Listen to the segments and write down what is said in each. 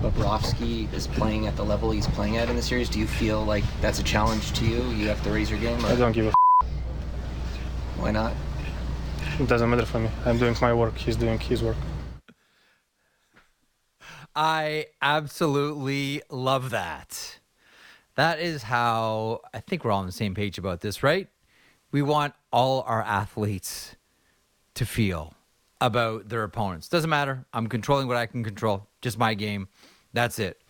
Bobrovsky is playing at the level he's playing at in the series, do you feel like that's a challenge to you? You have to raise your game? Or I don't give a. why not? It doesn't matter for me. I'm doing my work. He's doing his work. I absolutely love that. That is how I think we're all on the same page about this, right? We want all our athletes to feel about their opponents. Doesn't matter. I'm controlling what I can control. Just my game. That's it.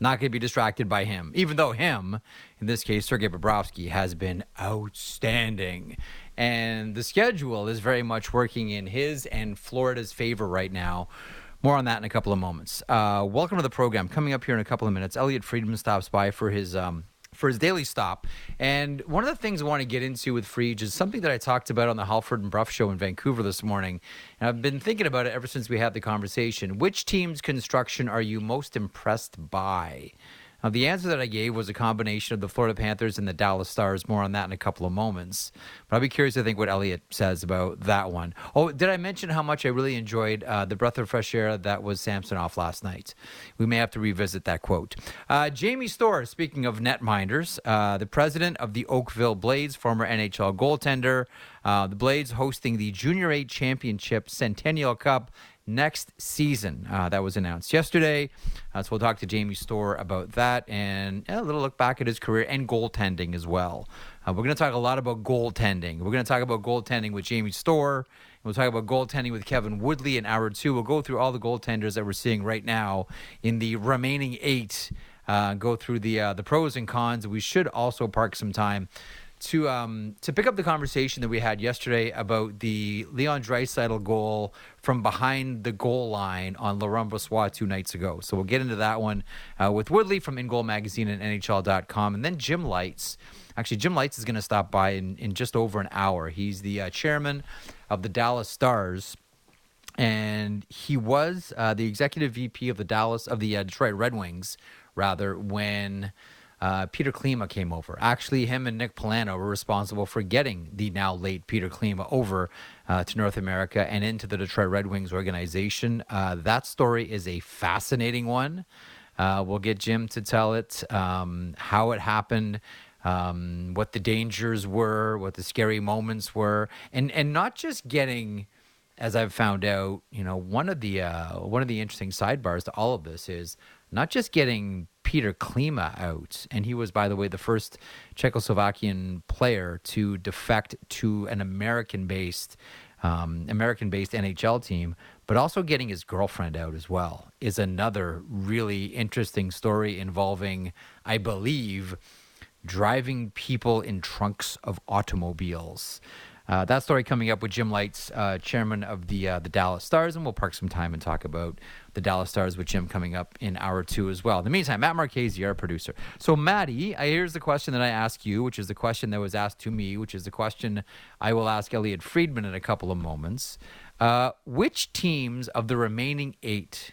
Not going to be distracted by him, even though him, in this case, Sergei Bobrovsky, has been outstanding. And the schedule is very much working in his and Florida's favor right now. More on that in a couple of moments. Uh, welcome to the program. Coming up here in a couple of minutes, Elliotte Friedman stops by for his um, for his daily stop. And one of the things I want to get into with Friedge is something that I talked about on the Halford and Brough show in Vancouver this morning. And I've been thinking about it ever since we had the conversation. Which team's construction are you most impressed by? The answer that I gave was a combination of the Florida Panthers and the Dallas Stars. More on that in a couple of moments. But I'll be curious to think what Elliotte says about that one. Oh, did I mention how much I really enjoyed uh, the breath of fresh air that was Samsonov last night? We may have to revisit that quote. Uh, Jamie Storr, speaking of netminders, uh, the president of the Oakville Blades, former NHL goaltender. Uh, the Blades hosting the Junior A Championship Centennial Cup next season. Uh, that was announced yesterday. Uh, so we'll talk to Jamie Storr about that and a little look back at his career and goaltending as well. Uh, we're going to talk a lot about goaltending. We're going to talk about goaltending with Jamie Storr. We'll talk about goaltending with Kevin Woodley in hour two. We'll go through all the goaltenders that we're seeing right now in the remaining eight. Uh, go through the uh, the pros and cons. We should also park some time to um, to pick up the conversation that we had yesterday about the Leon Draisaitl goal from behind the goal line on Laurent two nights ago. So we'll get into that one uh, with Woodley from In Goal Magazine and NHL.com, and then Jim Lites. Actually, Jim Lites is going to stop by in, in just over an hour. He's the uh, chairman of the Dallas Stars and he was uh, the executive VP of the Dallas of the uh, Detroit Red Wings, rather when uh, Petr Klima came over. Actually, him and Nick Polano were responsible for getting the now late Petr Klima over uh, to North America and into the Detroit Red Wings organization. Uh, that story is a fascinating one. Uh, we'll get Jim to tell it, um, how it happened. Um, what the dangers were, what the scary moments were, and and not just getting, as I've found out, you know, one of the uh, one of the interesting sidebars to all of this is not just getting Petr Klima out. And he was, by the way, the first Czechoslovakian player to defect to an American based. Um, American based NHL team, but also getting his girlfriend out as well is another really interesting story involving, I believe, driving people in trunks of automobiles. Uh, that story coming up with Jim Lites, uh, chairman of the uh, the Dallas Stars, and we'll park some time and talk about the Dallas Stars with Jim coming up in hour two as well. In the meantime, Matt Marchese, our producer. So, Maddie, here's the question that I ask you, which is the question that was asked to me, which is the question I will ask Elliotte Friedman in a couple of moments. Uh, which teams of the remaining eight,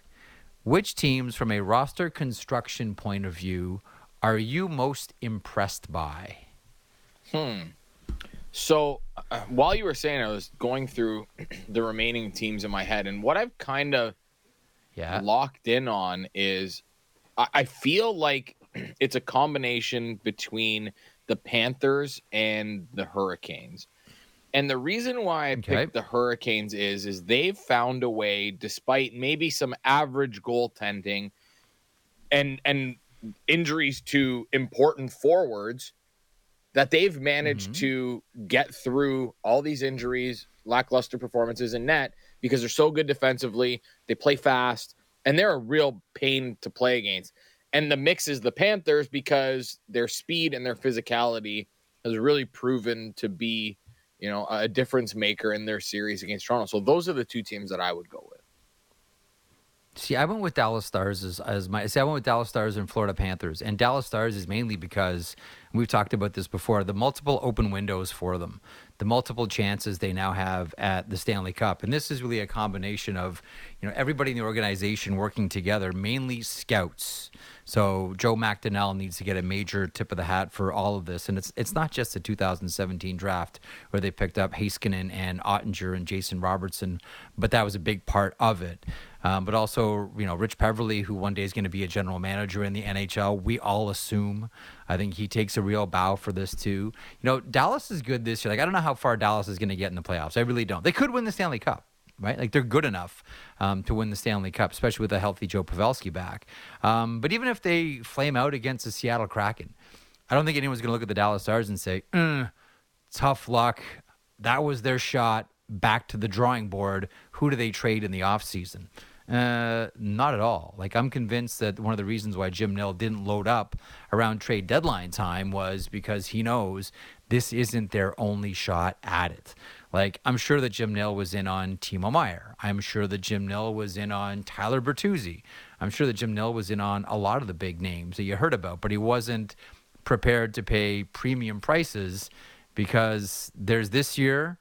which teams from a roster construction point of view, are you most impressed by? Hmm. So uh, while you were saying, I was going through the remaining teams in my head, and what I've kind of yeah. locked in on is I, I feel like it's a combination between the Panthers and the Hurricanes. And the reason why I Okay. picked the Hurricanes is is they've found a way, despite maybe some average goaltending and and injuries to important forwards, that they've managed Mhm. to get through all these injuries, lackluster performances in net because they're so good defensively. They play fast, and they're a real pain to play against. And the mix is the Panthers because their speed and their physicality has really proven to be, you know, a difference maker in their series against Toronto. So those are the two teams that I would go with. See, I went with Dallas Stars as, as my. See, I went with Dallas Stars and Florida Panthers, and Dallas Stars is mainly because we've talked about this before. The multiple open windows for them, the multiple chances they now have at the Stanley Cup. And this is really a combination of, you know, everybody in the organization working together, mainly scouts. So Joe McDonnell needs to get a major tip of the hat for all of this. And it's it's not just the 2017 draft where they picked up Heiskanen and Oettinger and Jason Robertson, but that was a big part of it. Um, but also, you know, Rich Peverley, who one day is going to be a general manager in the NHL. We all assume. I think he takes a real bow for this too. You know, Dallas is good this year. Like I don't know how far Dallas is going to get in the playoffs. I really don't. They could win the Stanley Cup. Right, like they're good enough um, to win the Stanley Cup, especially with a healthy Joe Pavelski back. Um, but even if they flame out against the Seattle Kraken, I don't think anyone's going to look at the Dallas Stars and say, mm, "Tough luck. That was their shot. Back to the drawing board. Who do they trade in the offseason? Uh, not at all. Like I'm convinced that one of the reasons why Jim Nill didn't load up around trade deadline time was because he knows this isn't their only shot at it. Like I'm sure that Jim Nill was in on Timo Meier. I'm sure that Jim Nill was in on Tyler Bertuzzi. I'm sure that Jim Nill was in on a lot of the big names that you heard about, but he wasn't prepared to pay premium prices because there's this year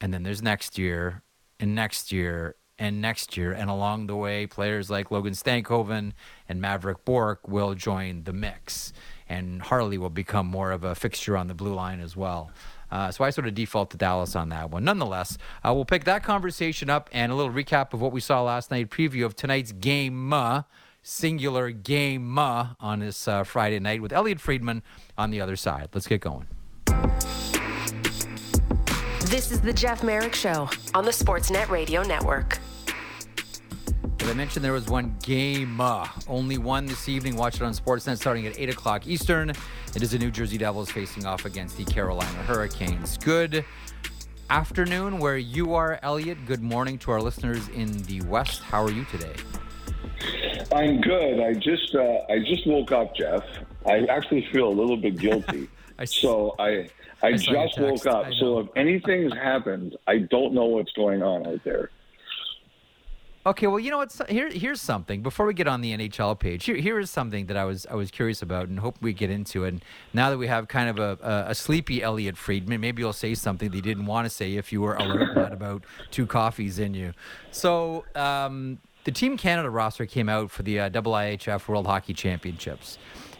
and then there's next year and next year and next year. And along the way, players like Logan Stankoven and Mavrik Bourque will join the mix. And Harley will become more of a fixture on the blue line as well. Uh, so I sort of default to Dallas on that one. Nonetheless, uh, we'll pick that conversation up and a little recap of what we saw last night, preview of tonight's game, uh, singular game uh, on this uh, Friday night with Elliotte Friedman on the other side. Let's get going. This is the Jeff Marek Show on the Sportsnet Radio Network. As I mentioned, there was one game, only one this evening. Watch it on Sportsnet starting at 8 o'clock Eastern. It is the New Jersey Devils facing off against the Carolina Hurricanes. Good afternoon where you are, Elliotte. Good morning to our listeners in the West. How are you today? I'm good. I just uh, I just woke up, Jeff. I actually feel a little bit guilty. I s- so I I, I just woke up. So if anything's happened, I don't know what's going on out there. Okay, well, you know what? Here, here's something. Before we get on the NHL page, here, here is something that I was I was curious about, and hope we get into. it. And now that we have kind of a, a, a sleepy Elliotte Friedman, maybe you'll say something that you didn't want to say if you were alert and about two coffees in you. So, um, the Team Canada roster came out for the uh, IIHF World Hockey Championships.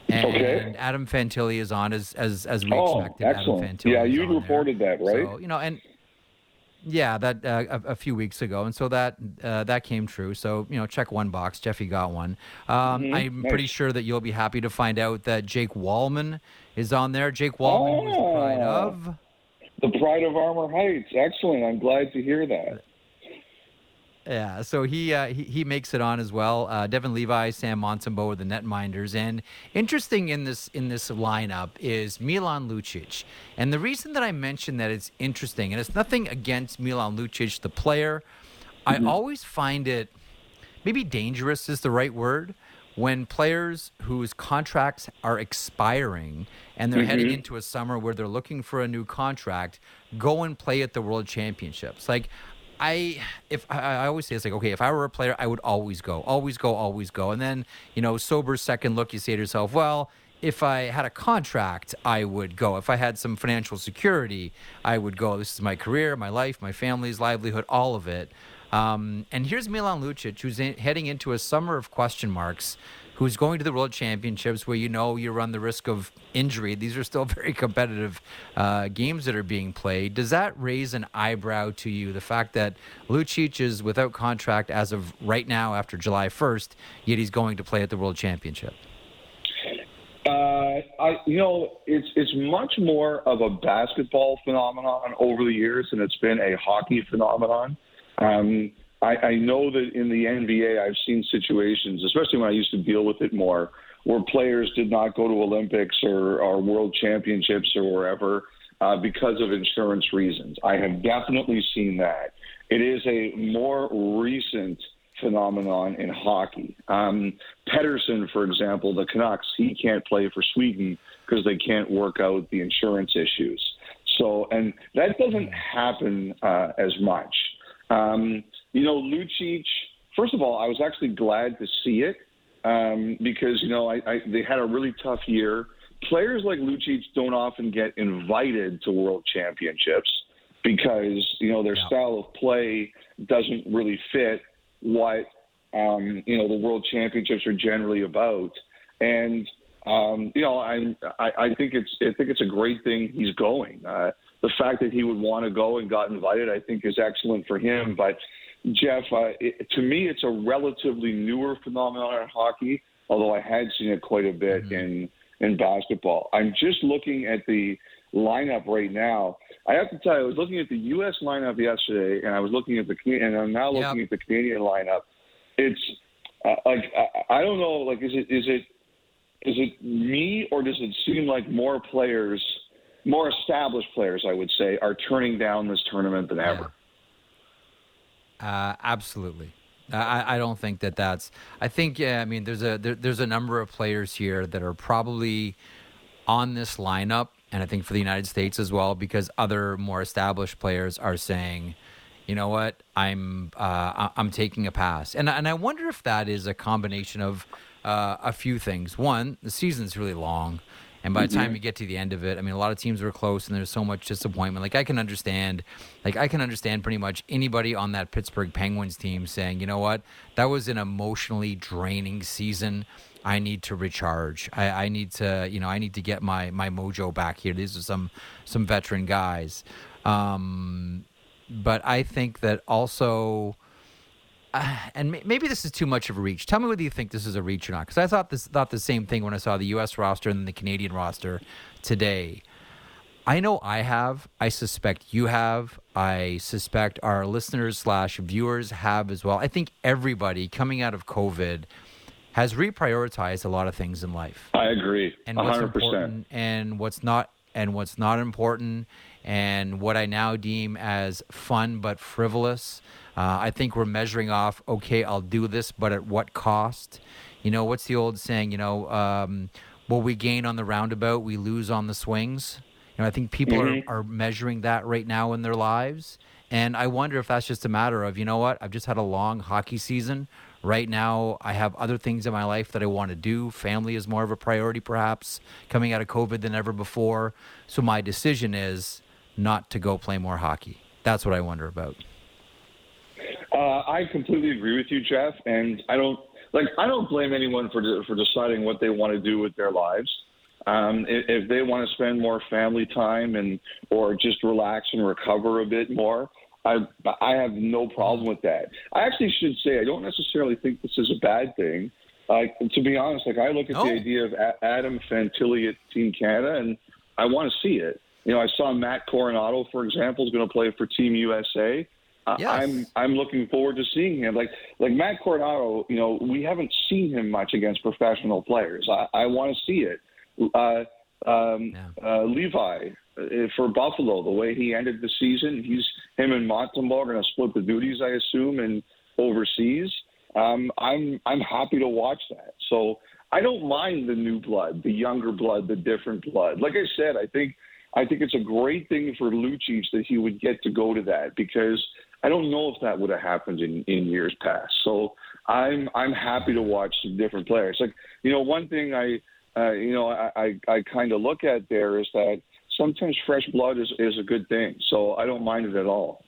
And Okay. Adam Fantilli is on as as as we Oh, expected. excellent. Adam Fantilli Yeah, you reported that, right? So, you know, and yeah, that uh, a, a few weeks ago, and so that uh, that came true. So you know, check one box. Jeffy got one. Um, I'm pretty sure that you'll be happy to find out that Jake Walman is on there. Jake Walman, who's the pride Oh. of. The pride of Armour Heights. Excellent. I'm glad to hear that. Yeah, so he uh, he, he makes it on as well. Uh, Devon Levi, Sam Montembeault are the netminders, and interesting in this in this lineup is Milan Lucic. And the reason that I mention that it's interesting, and it's nothing against Milan Lucic, the player, I always find it maybe dangerous is the right word when players whose contracts are expiring and they're heading into a summer where they're looking for a new contract go and play at the world championships like I if I, always say it's like okay if I were a player I would always go always go always go. And then you know sober second look you say to yourself well if I had a contract I would go. If I had some financial security I would go. This is my career my life my family's livelihood all of it. Um, and here's Milan Lucic, who's in, heading into a summer of question marks, who's going to the World Championships where you know you run the risk of injury. These are still very competitive uh, games that are being played. Does that raise an eyebrow to you? The fact that Lucic is without contract as of right now after July 1st, yet he's going to play at the World Championship. Uh, I, you know, it's it's much more of a basketball phenomenon over the years than it's been a hockey phenomenon. Um, I, I know that in the NBA, I've seen situations, especially when I used to deal with it more, where players did not go to Olympics or, or World Championships or wherever uh, because of insurance reasons. I have definitely seen that. It is a more recent phenomenon in hockey. Um, Pettersson, for example, the Canucks, he can't play for Sweden because they can't work out the insurance issues. So, and that doesn't happen uh, as much. Um, you know, Lucic. First of all, I was actually glad to see it um, because you know I, I, they had a really tough year. players like Lucic don't often get invited to world championships because you know their Yeah. style of play doesn't really fit what um, you know the world championships are generally about. And um, you know, I, I I think it's I think it's a great thing he's going. Uh, the fact that he would want to go and got invited, I think, is excellent for him. But Jeff, uh, it, to me, it's a relatively newer phenomenon in hockey, although I had seen it quite a bit in in basketball. I'm just looking at the lineup right now. I have to tell you, I was looking at the U.S. lineup yesterday, and I was looking at the and I'm now looking Yep. at the Canadian lineup. It's uh, like I, I don't know, like is it is it is it me or does it seem like more players, more established players, I would say, are turning down this tournament than ever? Uh, absolutely. I, I don't think that that's. I think. Yeah, I mean, there's a there, there's a number of players here that are probably on this lineup, and I think for the United States as well, because other more established players are saying, you know what, I'm uh, I'm taking a pass, and and I wonder if that is a combination of uh, a few things. One, the season's really long. And by the time you get to the end of it, I mean, a lot of teams were close, and there's so much disappointment. Like I can understand, like I can understand pretty much anybody on that Pittsburgh Penguins team saying, you know what, that was an emotionally draining season. I need to recharge. I, I need to, you know, I need to get my my mojo back here. These are some some veteran guys, um, but I think that also uh, and may- maybe this is too much of a reach. Tell me whether you think this is a reach or not, because I thought this thought the same thing when I saw the U.S. roster and the Canadian roster today. I know I have. I suspect you have. I suspect our listeners slash viewers have as well. I think everybody coming out of COVID has reprioritized a lot of things in life I agree, and what's 100%. important and what's not and what's not important and what I now deem as fun but frivolous. Uh, I think we're measuring off. Okay, I'll do this, but at what cost? You know, what's the old saying? You know, um, what we gain on the roundabout, we lose on the swings. You know, I think people Mhm. are, are measuring that right now in their lives. And I wonder if that's just a matter of, you know what, I've just had a long hockey season. Right now, I have other things in my life that I want to do. Family is more of a priority, perhaps, coming out of COVID than ever before. So my decision is not to go play more hockey. That's what I wonder about. Uh, I completely agree with you, Jeff, and I don't like. I don't blame anyone for de- for deciding what they want to do with their lives. Um, if, if they want to spend more family time and or just relax and recover a bit more, I I have no problem with that. I actually should say I don't necessarily think this is a bad thing. Like to be honest, like I look at No. the idea of a- Adam Fantilli at Team Canada, and I want to see it. You know, I saw Matt Coronato, for example, is going to play for Team USA. Yes. I'm I'm looking forward to seeing him. Like like Matt Coronato, you know, we haven't seen him much against professional players. I, I want to see it. Uh, um, Yeah. uh, Levi uh, for Buffalo, the way he ended the season, he's him and Montembeault are going to split the duties, I assume, and overseas. Um, I'm I'm happy to watch that. So I don't mind the new blood, the younger blood, the different blood. Like I said, I think I think it's a great thing for Lucic that he would get to go to that because I don't know if that would have happened in, in years past. So I'm I'm happy to watch some different players. Like you know, one thing I uh, you know I I, I kind of look at there is that sometimes fresh blood is is a good thing. So I don't mind it at all.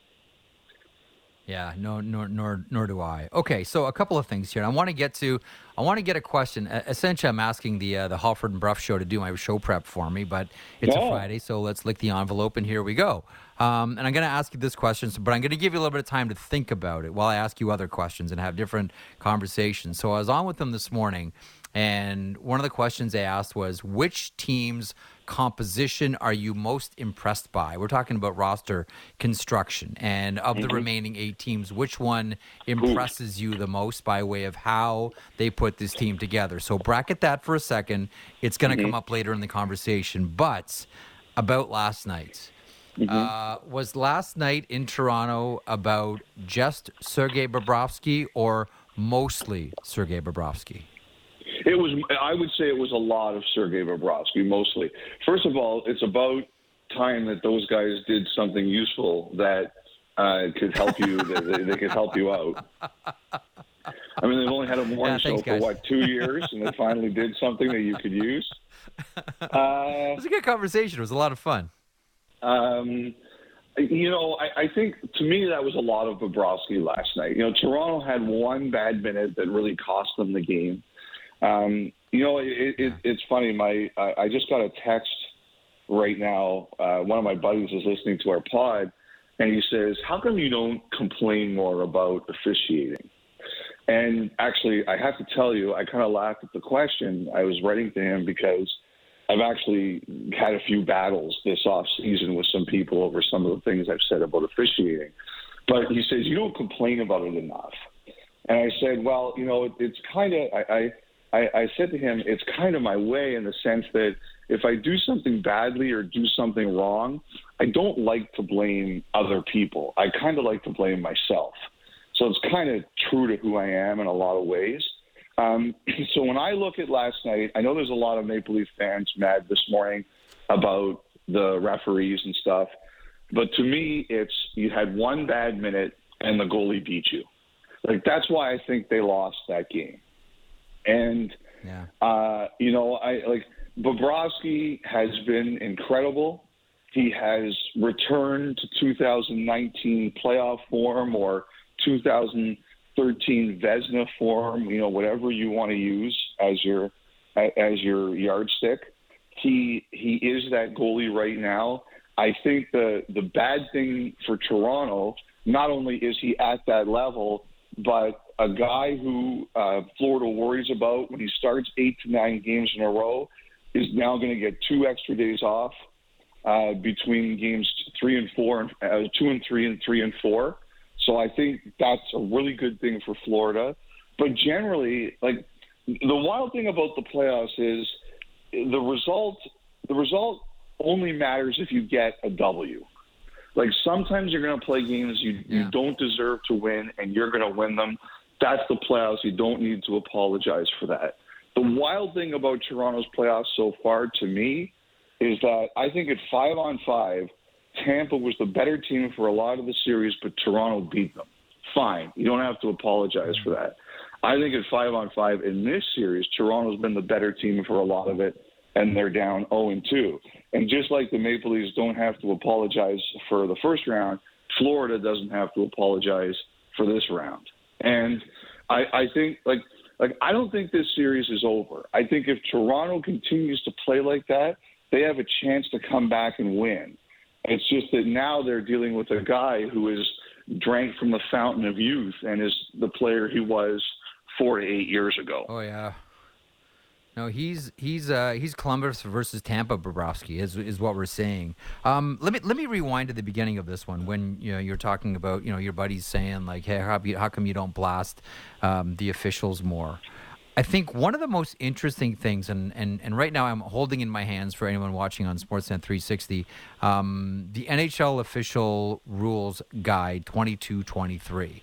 Yeah, no, nor nor nor do I. Okay, so a couple of things here. I want to get to. I want to get a question. Essentially, I'm asking the uh, the Halford and Brough show to do my show prep for me, but it's a Friday, so let's lick the envelope and here we go. Um, and I'm going to ask you this question, but I'm going to give you a little bit of time to think about it while I ask you other questions and have different conversations. So I was on with them this morning, and one of the questions they asked was, "Which team's composition are you most impressed by?" We're talking about roster construction, and of the remaining eight teams, which one impresses you the most by way of how they put this team together? So bracket that for a second. It's going to come up later in the conversation, but about last night. Uh, was last night in Toronto about just Sergei Bobrovsky or mostly Sergei Bobrovsky? It was. I would say it was a lot of Sergei Bobrovsky, mostly. First of all, it's about time that those guys did something useful that uh, could help you. that they, they could help you out. I mean, they've only had a morning Yeah, show thanks, for guys. what two years, and they finally did something that you could use. It Uh, was a good conversation. It was a lot of fun. Um, you know, I, I think to me that was a lot of Bobrovsky last night. You know, Toronto had one bad minute that really cost them the game. Um, you know, it, it, it's funny. My I, I just got a text right now. Uh, one of my buddies is listening to our pod, and he says, "How come you don't complain more about officiating?" And actually, I have to tell you, I kind of laughed at the question. I was writing to him because I've actually had a few battles this off season with some people over some of the things I've said about officiating. But he says you don't complain about it enough. And I said, well, you know, it, it's kind of I, I I said to him, it's kind of my way in the sense that if I do something badly or do something wrong, I don't like to blame other people. I kind of like to blame myself. So it's kind of true to who I am in a lot of ways. Um, so when I look at last night, I know there's a lot of Maple Leaf fans mad this morning about the referees and stuff. But to me, it's you had one bad minute and the goalie beat you. Like that's why I think they lost that game. And Yeah. uh, you know, I like Bobrovsky has been incredible. He has returned to 2019 playoff form or 2013 Vezina form. You know, whatever you want to use as your as your yardstick. He he is that goalie right now. I think the the bad thing for Toronto, not only is he at that level, but a guy who uh, Florida worries about when he starts eight to nine games in a row is now going to get two extra days off uh, between games three and four, uh, two and three, and three and four. So I think that's a really good thing for Florida. But generally, like the wild thing about the playoffs is the result. The result only matters if you get a W. Like sometimes you're going to play games you Yeah. you don't deserve to win, and you're going to win them. That's the playoffs. You don't need to apologize for that. The wild thing about Toronto's playoffs so far, to me, is that I think at five on five, Tampa was the better team for a lot of the series, but Toronto beat them. Fine. You don't have to apologize for that. I think at five on five in this series, Toronto's been the better team for a lot of it, and they're down 0 and 2. And just like the Maple Leafs don't have to apologize for the first round, Florida doesn't have to apologize for this round. And I, I think like like I don't think this series is over. I think if Toronto continues to play like that, they have a chance to come back and win. It's just that now they're dealing with a guy who is drank from the fountain of youth and is the player he was four to eight years ago. Oh yeah. No, he's he's uh, he's Columbus versus Tampa. Bobrovsky is is what we're saying. Um, let me let me rewind to the beginning of this one when you know you're talking about you know your buddies saying like, hey, how, how come you don't blast um, the officials more? I think one of the most interesting things, and, and, and right now I'm holding in my hands for anyone watching on Sportsnet 360, um, the NHL official rules guide 2223.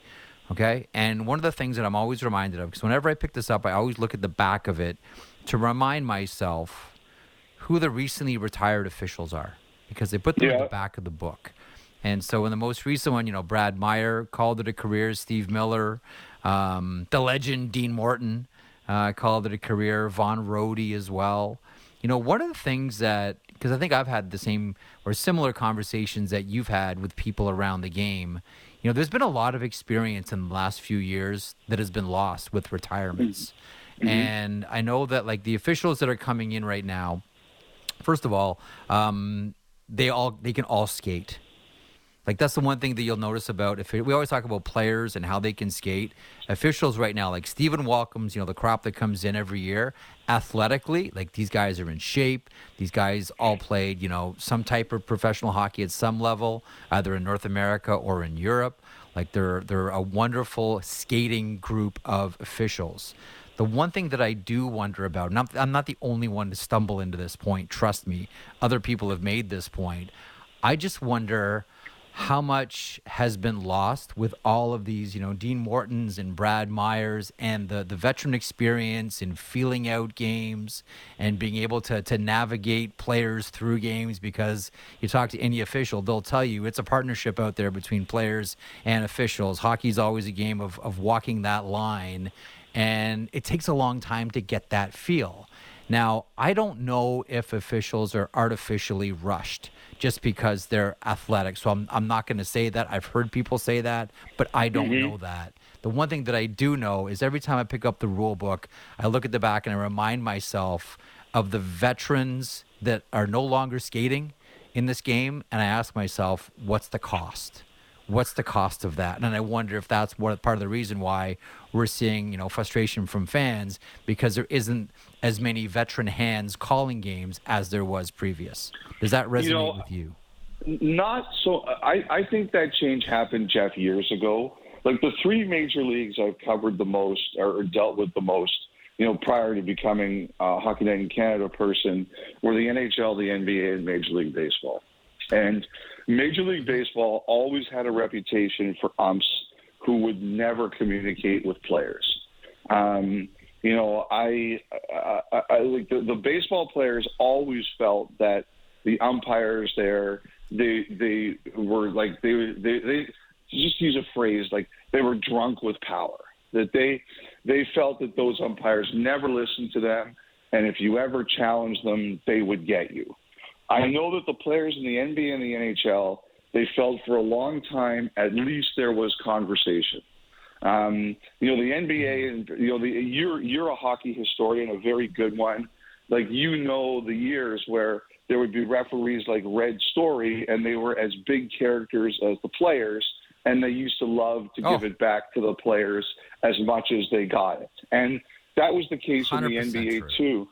Okay. And one of the things that I'm always reminded of, because whenever I pick this up, I always look at the back of it to remind myself who the recently retired officials are, because they put them in the back of the book. And so in the most recent one, you know, Brad Meier called it a career, Steve Miller, um, the legend Dean Morton uh, called it a career, Von Rody as well. You know, one of the things that, because I think I've had the same or similar conversations that you've had with people around the game, you know, there's been a lot of experience in the last few years that has been lost with retirements. And I know that, like, the officials that are coming in right now, first of all, um, they all they can all skate. Like that's the one thing that you'll notice about if we always talk about players and how they can skate. Officials right now, like Stephen Walkums, you know the crop that comes in every year, athletically, like these guys are in shape. These guys all played, you know, some type of professional hockey at some level, either in North America or in Europe. Like they're they're a wonderful skating group of officials. The one thing that I do wonder about, and I'm, I'm not the only one to stumble into this point, trust me, other people have made this point. I just wonder how much has been lost with all of these, you know, Dean Mortons and Brad Meiers and the, the veteran experience in feeling out games and being able to, to navigate players through games because you talk to any official, they'll tell you it's a partnership out there between players and officials. Hockey's always a game of, of walking that line, and it takes a long time to get that feel. Now, I don't know if officials are artificially rushed just because they're athletic. So I'm, I'm not going to say that. I've heard people say that, but I don't mm-hmm. know that. The one thing that I do know is every time I pick up the rule book, I look at the back and I remind myself of the veterans that are no longer skating in this game. And I ask myself, what's the cost? what's the cost of that? And I wonder if that's what part of the reason why we're seeing you know frustration from fans because there isn't as many veteran hands calling games as there was previous. Does that resonate You know, with you? Not so. I, I think that change happened, Jeff, years ago. Like the three major leagues I've covered the most or dealt with the most, you know, prior to becoming a Hockey Night in Canada person, were the NHL, the NBA, and Major League Baseball. And Major League Baseball always had a reputation for umps who would never communicate with players. Um, you know, I, I, I, I like the, the baseball players always felt that the umpires there, they they were like they they they just use a phrase like they were drunk with power. That they they felt that those umpires never listened to them, and if you ever challenged them, they would get you. I know that the players in the NBA and the NHL, they felt for a long time at least there was conversation. Um, you know, the NBA and you know, the, you're you're a hockey historian, a very good one. Like you know the years where there would be referees like Red Storey, and they were as big characters as the players, and they used to love to Oh. give it back to the players as much as they got it. And that was the case in the NBA true. too.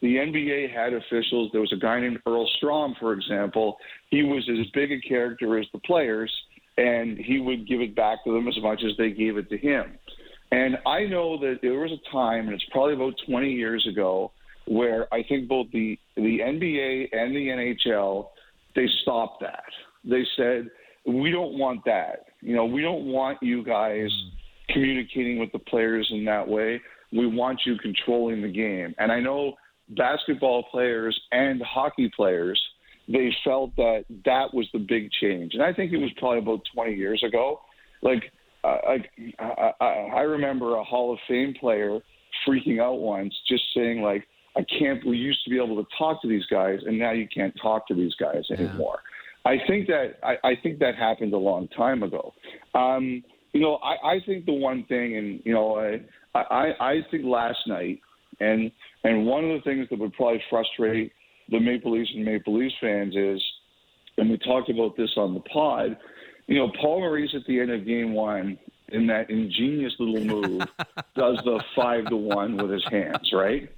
The NBA had officials. There was a guy named Earl Strom, for example. He was as big a character as the players, and he would give it back to them as much as they gave it to him. And I know that there was a time, and it's probably about 20 years ago, where I think both the the NBA and the NHL they stopped that. They said we don't want that. You know, we don't want you guys mm-hmm. communicating with the players in that way. We want you controlling the game. And I know basketball players and hockey players they felt that that was the big change. And I think it was probably about 20 years ago. Like, uh, like I, I, I remember a Hall of Fame player freaking out once, just saying like, "I can't. We used to be able to talk to these guys, and now you can't talk to these guys anymore." I think that I, I think that happened a long time ago. Um, you know, I, I think the one thing, and you know, I, I, I think last night, and and one of the things that would probably frustrate the Maple Leafs and Maple Leafs fans is, and we talked about this on the pod. You know, Paul Maurice at the end of Game One, in that ingenious little move, does the five to one with his hands, right?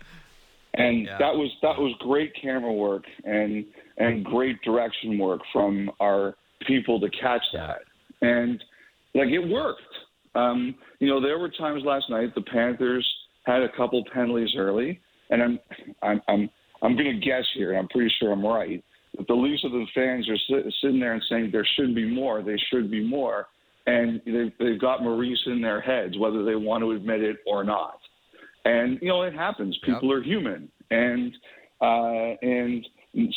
And Yeah. that was that was great camera work and and great direction work from our people to catch that. And like it worked. Um, you know, there were times last night the Panthers had a couple penalties early, and I'm I'm I'm I'm going to guess here, and I'm pretty sure I'm right. That the Leafs of the fans are sit, sitting there and saying there should be more, they should be more, and they've, they've got Maurice in their heads, whether they want to admit it or not. And you know, it happens. People are human, and uh, and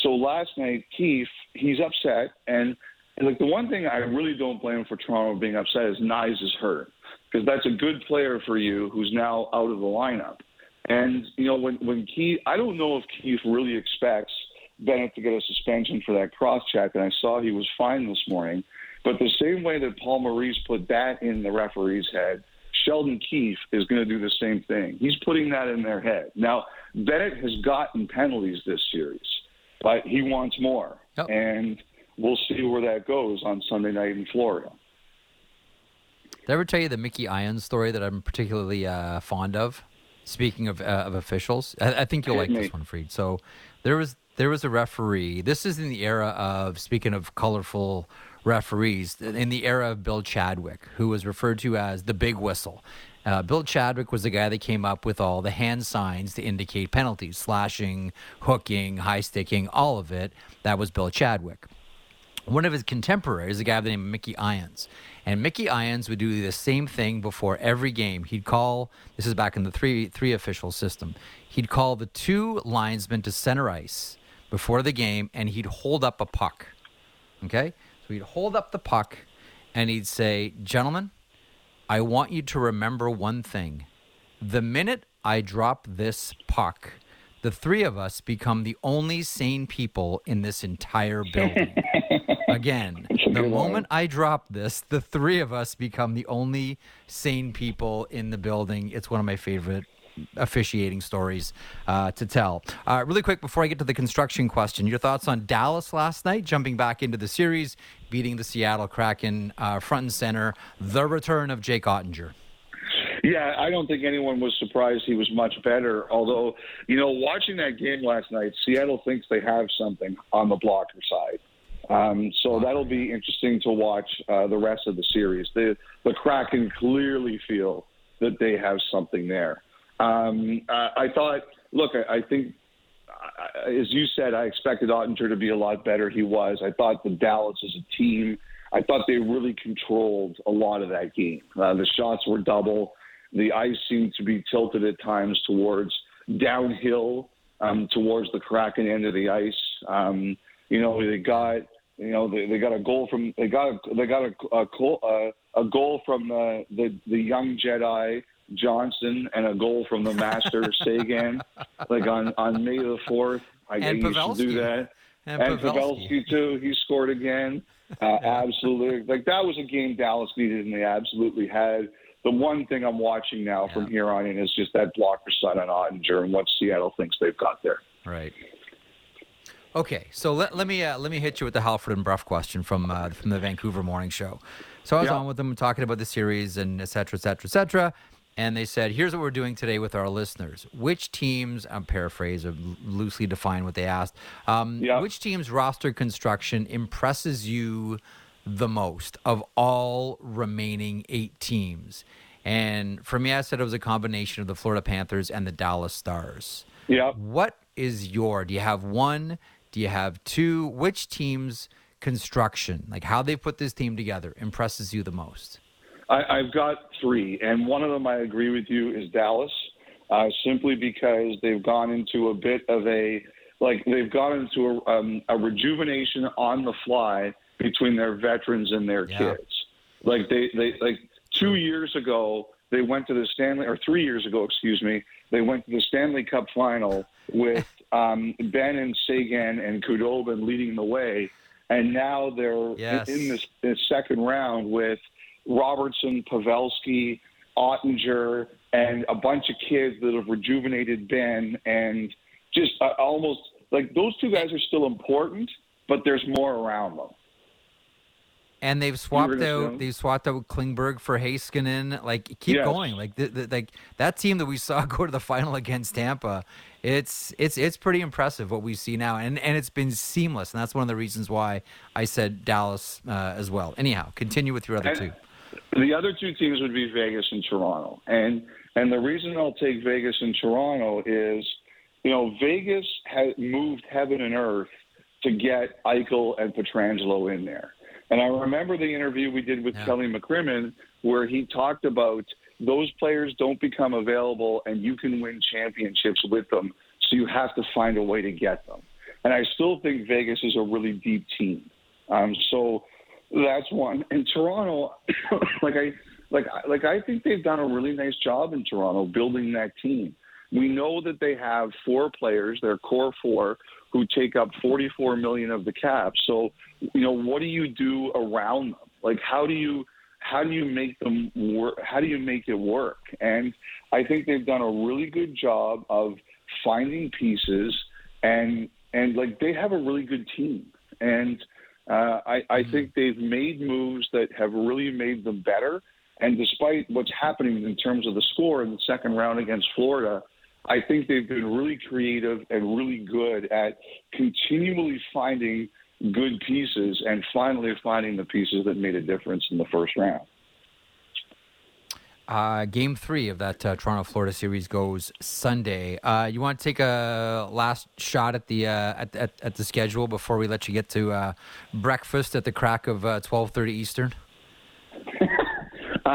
so last night, Keefe, he's upset, and, and like the one thing I really don't blame for Toronto being upset is Knies is hurt because that's a good player for you who's now out of the lineup. And you know, when when Keefe, I don't know if Keefe really expects Bennett to get a suspension for that cross check, and I saw he was fine this morning. But the same way that Paul Maurice put that in the referee's head, Sheldon Keefe is going to do the same thing. He's putting that in their head. Now, Bennett has gotten penalties this series, but he wants more. Yep. And we'll see where that goes on Sunday night in Florida. Did I ever tell you the Mickey Ion's story that I'm particularly uh, fond of? Speaking of, uh, of officials, I, I think you'll like me. this one, Freed. So there was there was a referee. This is in the era of speaking of colorful referees, in the era of Bill Chadwick, who was referred to as the Big Whistle. Uh, Bill Chadwick was the guy that came up with all the hand signs to indicate penalties, slashing, hooking, high sticking, all of it. That was Bill Chadwick. One of his contemporaries, a guy named Mickey Irons. And Mickey Irons would do the same thing before every game. He'd call, this is back in the three, three official system, he'd call the two linesmen to center ice before the game and he'd hold up a puck. Okay? So he'd hold up the puck and he'd say, Gentlemen, I want you to remember one thing. The minute I drop this puck, the three of us become the only sane people in this entire building. Again, the moment I drop this, the three of us become the only sane people in the building. It's one of my favorite officiating stories uh, to tell. Uh, really quick before I get to the construction question, your thoughts on Dallas last night, jumping back into the series, beating the Seattle Kraken uh, front and center, the return of Jake Oettinger. Yeah, I don't think anyone was surprised he was much better. Although, you know, watching that game last night, Seattle thinks they have something on the blocker side. Um, so that'll be interesting to watch uh, the rest of the series. The the Kraken clearly feel that they have something there. Um, uh, I thought, look, I, I think, uh, as you said, I expected Oettinger to be a lot better. He was. I thought the Dallas as a team, I thought they really controlled a lot of that game. Uh, the shots were double. The ice seemed to be tilted at times towards downhill, um, towards the Kraken end of the ice. Um, you know, they got you know, they, they got a goal from they got a, they got a a, goal, a goal from the, the the young Jedi Johnston and a goal from the master Seguin, like on on May the fourth. I And think you should do that. And And, Pavelski. Pavelski too. He scored again. Uh, absolutely, like that was a game Dallas needed, and they absolutely had. The one thing I'm watching now from here on in is just that blocker side on Oettinger and what Seattle thinks they've got there. Right. Okay, so let, let me uh, let me hit you with the Halford and Brough question from uh, from the Vancouver Morning Show. So I was Yeah. on with them talking about the series and et cetera, et cetera, et cetera. And they said, here's what we're doing today with our listeners. Which teams, I'm paraphrase of loosely define what they asked, um, Yeah. which team's roster construction impresses you the most of all remaining eight teams? And for me, I said it was a combination of the Florida Panthers and the Dallas Stars. Yeah. What is your? Do you have one? Do you have two? Which team's construction, like how they put this team together, impresses you the most? I, I've got three, and one of them I agree with you is Dallas, uh, simply because they've gone into a bit of a like they've gone into a, um, a rejuvenation on the fly between their veterans and their Yeah. kids. Like they, they like two years ago they went to the Stanley or three years ago, excuse me, they went to the Stanley Cup final with um, Benn and Seguin and Khudobin leading the way, and now they're Yes. in this, this second round with Robertson, Pavelski, Oettinger, and a bunch of kids that have rejuvenated Benn, and just uh, almost like those two guys are still important, but there's more around them. And they've swapped out. They've swapped out Klingberg for Heiskanen. Like keep Yes. going. Like the, the, like that team that we saw go to the final against Tampa. It's it's it's pretty impressive what we see now, and and it's been seamless. And that's one of the reasons why I said Dallas uh, as well. Anyhow, continue with your other And- two. The other two teams would be Vegas and Toronto, and and the reason I'll take Vegas and Toronto is, you know, Vegas has moved heaven and earth to get Eichel and Pietrangelo in there. And I remember the interview we did with Yeah. Kelly McCrimmon where he talked about those players don't become available and you can win championships with them, so you have to find a way to get them. And I still think Vegas is a really deep team. Um, so that's one. And Toronto, like I like I- like I think they've done a really nice job in Toronto building that team. We know that they have four players, their core four, who take up 44 million of the cap. So, you know, what do you do around them? Like, how do you how do you make them work? How do you make it work? And I think they've done a really good job of finding pieces and and like they have a really good team. And uh, I, I think they've made moves that have really made them better. And despite what's happening in terms of the score in the second round against Florida, I think they've been really creative and really good at continually finding good pieces and finally finding the pieces that made a difference in the first round. Uh, game three of that uh, Toronto Florida series goes Sunday. Uh, you want to take a last shot at the uh, at, at, at the schedule before we let you get to uh, breakfast at the crack of uh, twelve thirty Eastern?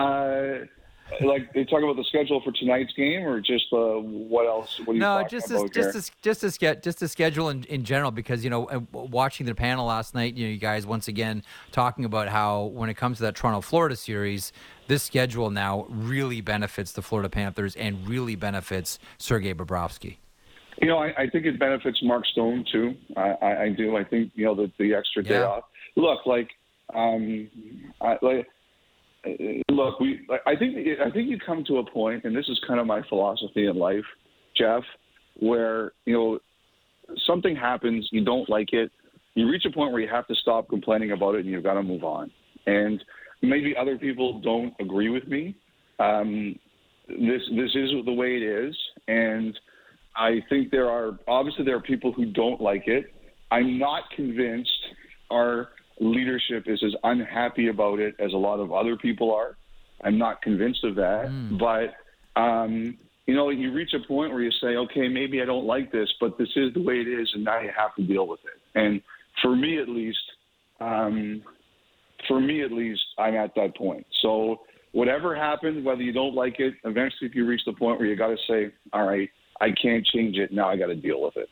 Like they talk about the schedule for tonight's game, or just uh, what else? What No, just as, just as, just as get just a schedule in, in general because you know watching the panel last night, you know, you guys once again talking about how when it comes to that Toronto Florida series, this schedule now really benefits the Florida Panthers and really benefits Sergei Bobrovsky. You know, I, I think it benefits Mark Stone too. I, I, I do. I think you know the, the extra day Yeah. off. Look, like, um, I, like, look, we. I think I think you come to a point, and this is kind of my philosophy in life, Jeff, where you know something happens, you don't like it, you reach a point where you have to stop complaining about it, and you've got to move on. And maybe other people don't agree with me. Um, this this is the way it is, and I think there are obviously there are people who don't like it. I'm not convinced our leadership is as unhappy about it as a lot of other people are. I'm not convinced of that, but um, you know, you reach a point where you say, okay, maybe I don't like this, but this is the way it is, and now you have to deal with it. And for me, at least, um, for me at least, I'm at that point. So whatever happened, whether you don't like it, eventually, if you reach the point where you got to say, all right, I can't change it, now I got to deal with it.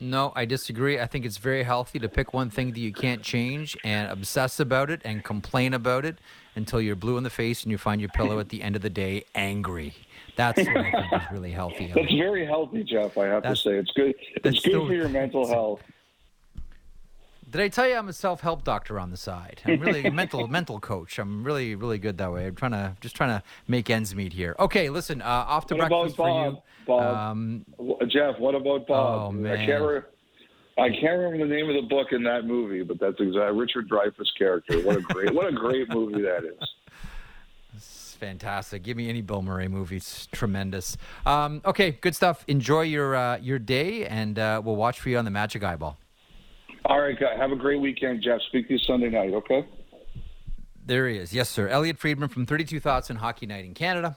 No, I disagree. I think it's very healthy to pick one thing that you can't change and obsess about it and complain about it until you're blue in the face and you find your pillow at the end of the day angry. That's what I think is really healthy. That's very healthy, Jeff. I have That's- to say, it's good. It's good still- for your mental health. Did I tell you I'm a self-help doctor on the side? I'm really a mental mental coach. I'm really really good that way. I'm trying to just trying to make ends meet here. Okay, listen. Uh, off to What about breakfast for Bob? you. Bob, Um, Jeff, what about Bob? Oh, man. I can't. Re- I can't remember the name of the book in that movie, but that's exactly Richard Dreyfuss character. What a great, what a great movie that is. It's fantastic. Give me any Bill Murray movie. It's tremendous. Um, okay, good stuff. Enjoy your uh, your day, and uh, we'll watch for you on the Magic Eyeball. All right, guys, have a great weekend, Jeff. Speak to you Sunday night, okay? There he is. Yes, sir. Elliotte Friedman from 32 Thoughts and Hockey Night in Canada.